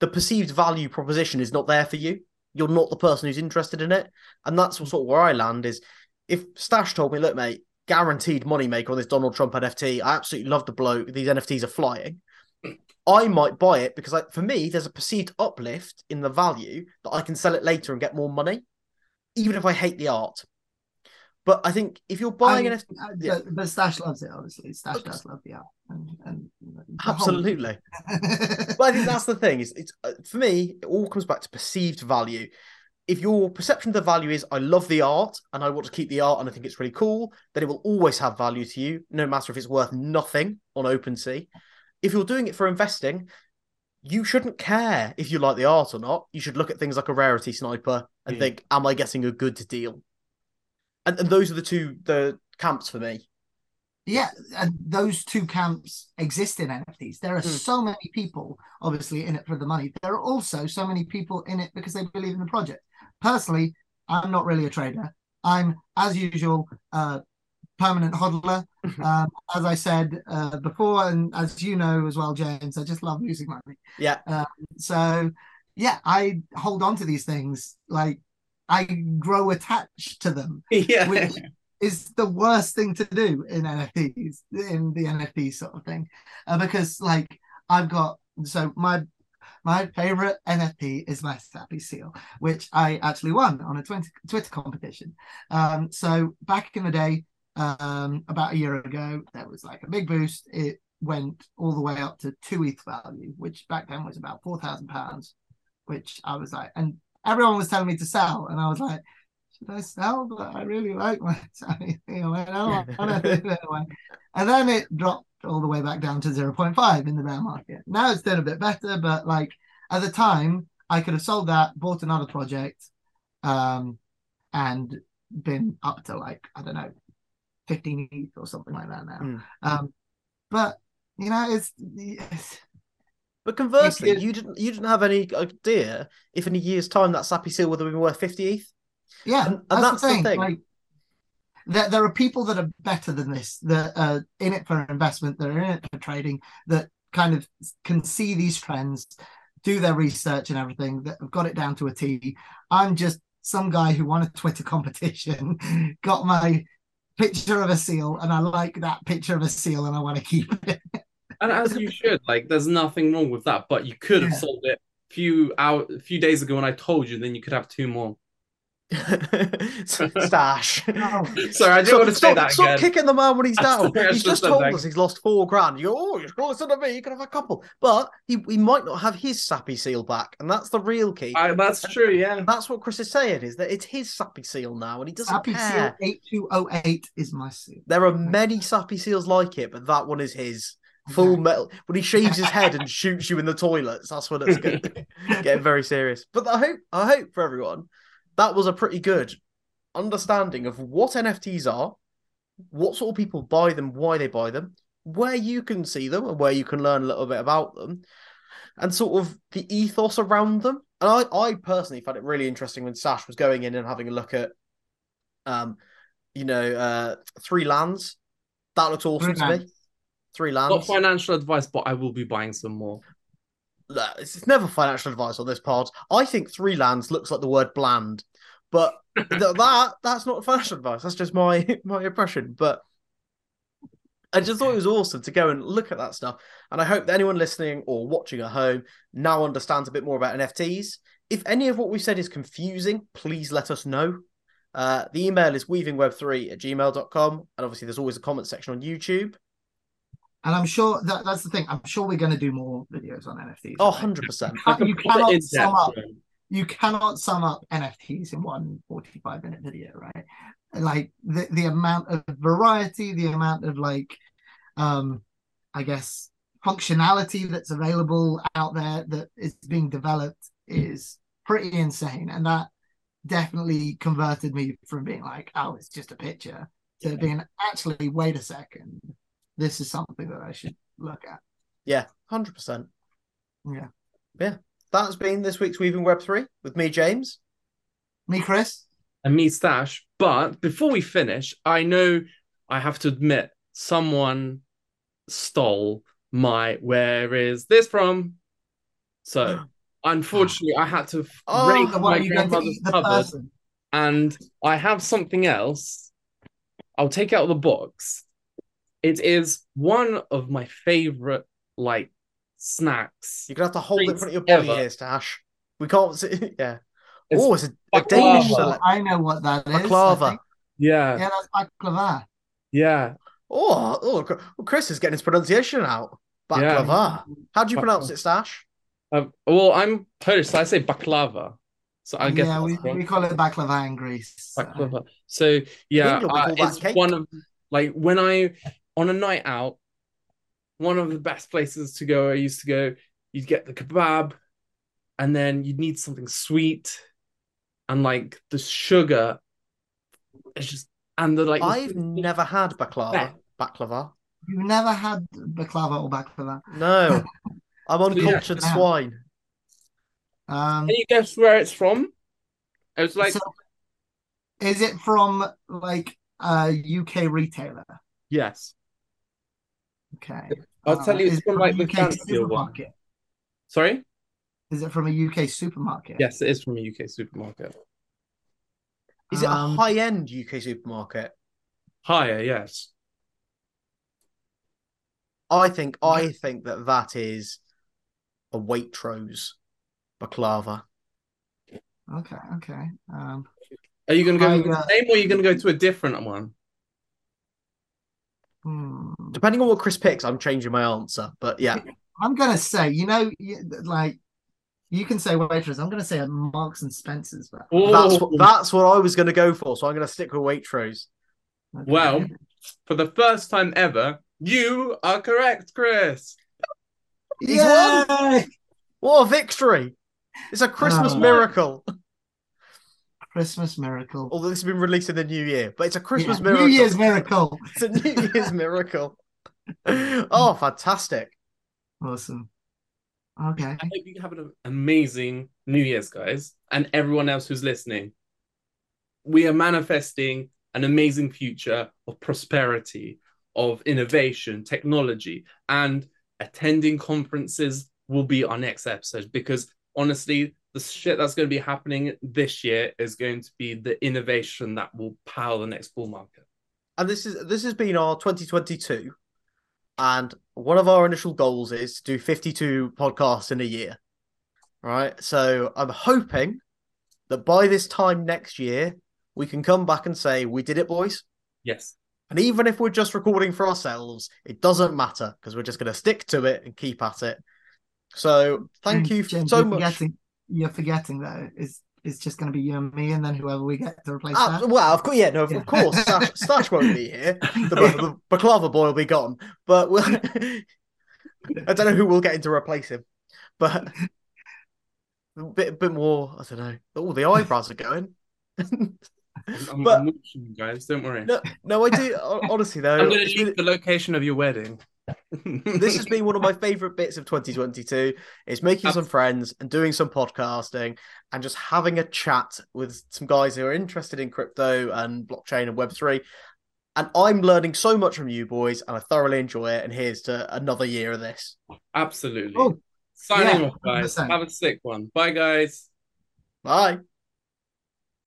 The perceived value proposition is not there for you. You're not the person who's interested in it, and that's sort of where I land. Is if Stash told me, look, mate, guaranteed money maker on this Donald Trump NFT. I absolutely love the bloke. These NFTs are flying. I might buy it because, like, for me, there's a perceived uplift in the value that I can sell it later and get more money, even if I hate the art. But I think if you're buying mean, NFT, uh, yeah. but, but Stash loves it, obviously. Stash Okay. does love the art. And, and the absolutely. But I think that's the thing. Is it's uh, for me, it all comes back to perceived value. If your perception of the value is I love the art and I want to keep the art and I think it's really cool, then it will always have value to you, no matter if it's worth nothing on OpenSea. If you're doing it for investing, you shouldn't care if you like the art or not. You should look at things like a rarity sniper and Mm. think, am I getting a good deal? And, and those are the two the camps for me. Yeah, and those two camps exist in NFTs. There are Hmm. so many people, obviously, in it for the money. There are also so many people in it because they believe in the project. Personally, I'm not really a trader. I'm, as usual, a permanent hodler. um, as I said uh, before, and as you know as well, James, I just love losing money. Yeah. So, yeah, I hold on to these things. Like, I grow attached to them yeah. which is the worst thing to do in NFTs in the NFT sort of thing, uh, because like I've got so my my favorite NFT is my Sappy Seal, which I actually won on a Twitter Twitter competition. Um, so back in the day, um, about a year ago, there was like a big boost. It went all the way up to two ETH value, which back then was about four thousand pounds. Which I was like, and everyone was telling me to sell, and I was like, should I sell? But I really like my Sappy Seal. I don't want to do it anyway. And then it dropped all the way back down to 0.5 in the bear market. Now it's done a bit better, but like at the time, I could have sold that, bought another project, um, and been up to like, I don't know, 15 ETH or something like that now. Mm. Um, but you know, it's, it's But conversely, If you- didn't you didn't have any idea if in a year's time that Sappy Seal would have been worth 50 ETH. yeah, And- and that's, that's the the thing. thing. Like, there, there are people that are better than this, that are in it for investment, that are in it for trading, that kind of can see these trends, do their research and everything, that have got it down to a T. I'm just some guy who won a Twitter competition, got my picture of a seal, and I like that picture of a seal, and I want to keep it. And as you should, like, there's nothing wrong with that. But you could have Yeah. sold it a few hour, a few days ago when I told you. Then you could have two more. Stash. Oh, Sorry, I didn't Stop, want to say stop, that stop again. kicking the man when he's down. sorry, he's just told us he's lost four grand. You go, oh, you're closer to me. You can have a couple, but he, he might not have his sappy seal back, and that's the real key. I, that's true. Yeah. That's what Chris is saying is that it's his sappy seal now, and he doesn't Sappy Seal care. 8208 is my seal. There are many sappy seals like it, but that one is his. Full metal. When he shaves his head and shoots you in the toilets, that's when it's good. getting very serious. But I hope I hope for everyone that was a pretty good understanding of what NFTs are, what sort of people buy them, why they buy them, where you can see them, and where you can learn a little bit about them, and sort of the ethos around them. And I, I personally found it really interesting when Stash was going in and having a look at, um, you know, uh, three lands. That looks awesome Three to me. Three lands. Three Not lands. financial advice, but I will be buying some more. It's never financial advice on this pod. I think three lands looks like the word bland, but th- that that's not financial advice. That's just my my impression. But I just thought it was awesome to go and look at that stuff, and I hope that anyone listening or watching at home now understands a bit more about NFTs. If any of what we said is confusing, please let us know. Uh, the email is weavingweb3 at gmail.com. And obviously, there's always a comment section on YouTube. And I'm sure that that's the thing. I'm sure we're going to do more videos on NFTs. Oh, 100%. Can't- you cannot sum up. You cannot sum up NFTs in one 45 minute video, right? like the the amount of variety, the amount of like, um, I guess functionality that's available out there that is being developed is pretty insane, and that definitely converted me from being like, oh, it's just a picture to being actually, wait a second, this is something that I should look at. Yeah, hundred percent. Yeah. Yeah. That's been this week's Weaving Web three with me, James. Me, Chris. And me, Stash. But before we finish, I know I have to admit someone stole my where is this from? So unfortunately I had to Oh, raid my what, you going to grandmother's eat cupboard person? and I have something else. I'll take out the box. It is one of my favorite like snacks. You're gonna have to hold it in front of your body ever. here, Stash. We can't see. Yeah. It's oh, it's a, a. Danish Oh, select. I know what that is. I Baklava. Yeah, Yeah, that's baklava. yeah. Oh, oh, Chris is getting his pronunciation out. Yeah. Baklava. How do you pronounce it, Stash? Um, well, I'm Polish, so I say baklava. So I guess yeah, we, wrong. we call it baklava in Greece. so- baklava. So yeah, uh, it's cake. one of like when I on a night out, one of the best places to go. I used to go. You'd get the kebab, and then you'd need something sweet, and like the sugar. It's just and the like. I've never had baklava. Yeah. Baklava. You've never had baklava or baklava. No. I'm uncultured Yeah. swine. Um, Can you guess where it's from? It was like so is it from like a UK retailer? yes. Okay. I'll Uh, tell you, it's from like the UK fancy one. supermarket? Sorry. Is it from a UK supermarket? Yes, it is from a UK supermarket. Is it a Um, high end UK supermarket? Higher, yes. I think I think that that is a Waitrose baklava. Okay, okay. Um, Are you going to go with Higher. the same, or are you going to go to a different one? Hmm. Depending on what Chris picks, I'm changing my answer. But yeah, I'm gonna say, you know, like you can say waitress. I'm gonna say a Marks and Spencers, but that's what that's what I was going to go for. So I'm going to stick with Waitrose. okay. Well, for the first time ever, you are correct, Chris. He's Yay! What a victory! It's a Christmas Oh. miracle. Christmas miracle. Although this has been released in the new year, but it's a Christmas Yeah, miracle. New Year's miracle. It's a New Year's miracle. oh, fantastic! Awesome. Okay. I hope you have an amazing New Year's, guys, and everyone else who's listening. We are manifesting an amazing future of prosperity, of innovation, technology, and attending conferences will be our next episode because honestly, the shit that's going to be happening this year is going to be the innovation that will power the next bull market. And this is this has been our 2022, and one of our initial goals is to do 52 podcasts in a year. Right, so I'm hoping that by this time next year we can come back and say we did it, boys. Yes. And even if we're just recording for ourselves, it doesn't matter because we're just going to stick to it and keep at it. So thank mm, you James, so much. Forgetting, you're forgetting though. It's it's just going to be you and me, and then whoever we get to replace ah, that. well, of course, yeah, no, of, Yeah. of course, Stash, Stash won't be here. The, the, baklava boy will be gone, but we'll. I don't know who we'll get in to replace him, but a bit, bit more. I don't know. Oh, the eyebrows are going. I'm, But- I'm watching guys. Don't worry. no, no, I do. Honestly, though, I'm going to it's leave the location of your wedding. This has been one of my favorite bits of 2022 is making some friends and doing some podcasting and just having a chat with some guys who are interested in crypto and blockchain and web3 and i'm learning so much from you boys and i thoroughly enjoy it and here's to another year of this Absolutely. Oh, Signing yeah, off, guys. 100%. Have a sick one. Bye, guys. bye